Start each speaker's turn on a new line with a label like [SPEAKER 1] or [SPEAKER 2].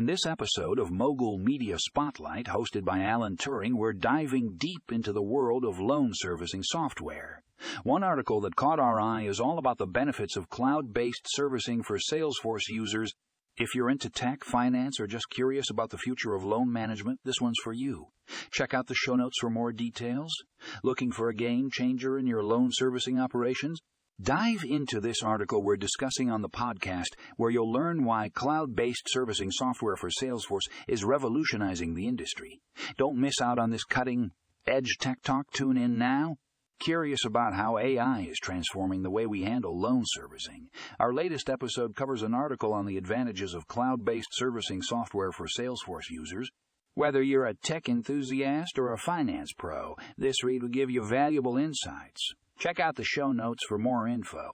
[SPEAKER 1] In this episode of Mogul Media Spotlight, hosted by Alan Turing, we're diving deep into the world of loan servicing software. One article that caught our eye is all about the benefits of cloud based servicing for Salesforce users. If you're into tech, finance, or just curious about the future of loan management, this one's for you. Check out the show notes for more details. Looking for a game changer in your loan servicing operations? Dive into this article we're discussing on the podcast, where you'll learn why cloud based servicing software for Salesforce is revolutionizing the industry. Don't miss out on this cutting edge tech talk. Tune in now. Curious about how AI is transforming the way we handle loan servicing? Our latest episode covers an article on the advantages of cloud based servicing software for Salesforce users. Whether you're a tech enthusiast or a finance pro, this read will give you valuable insights. Check out the show notes for more info.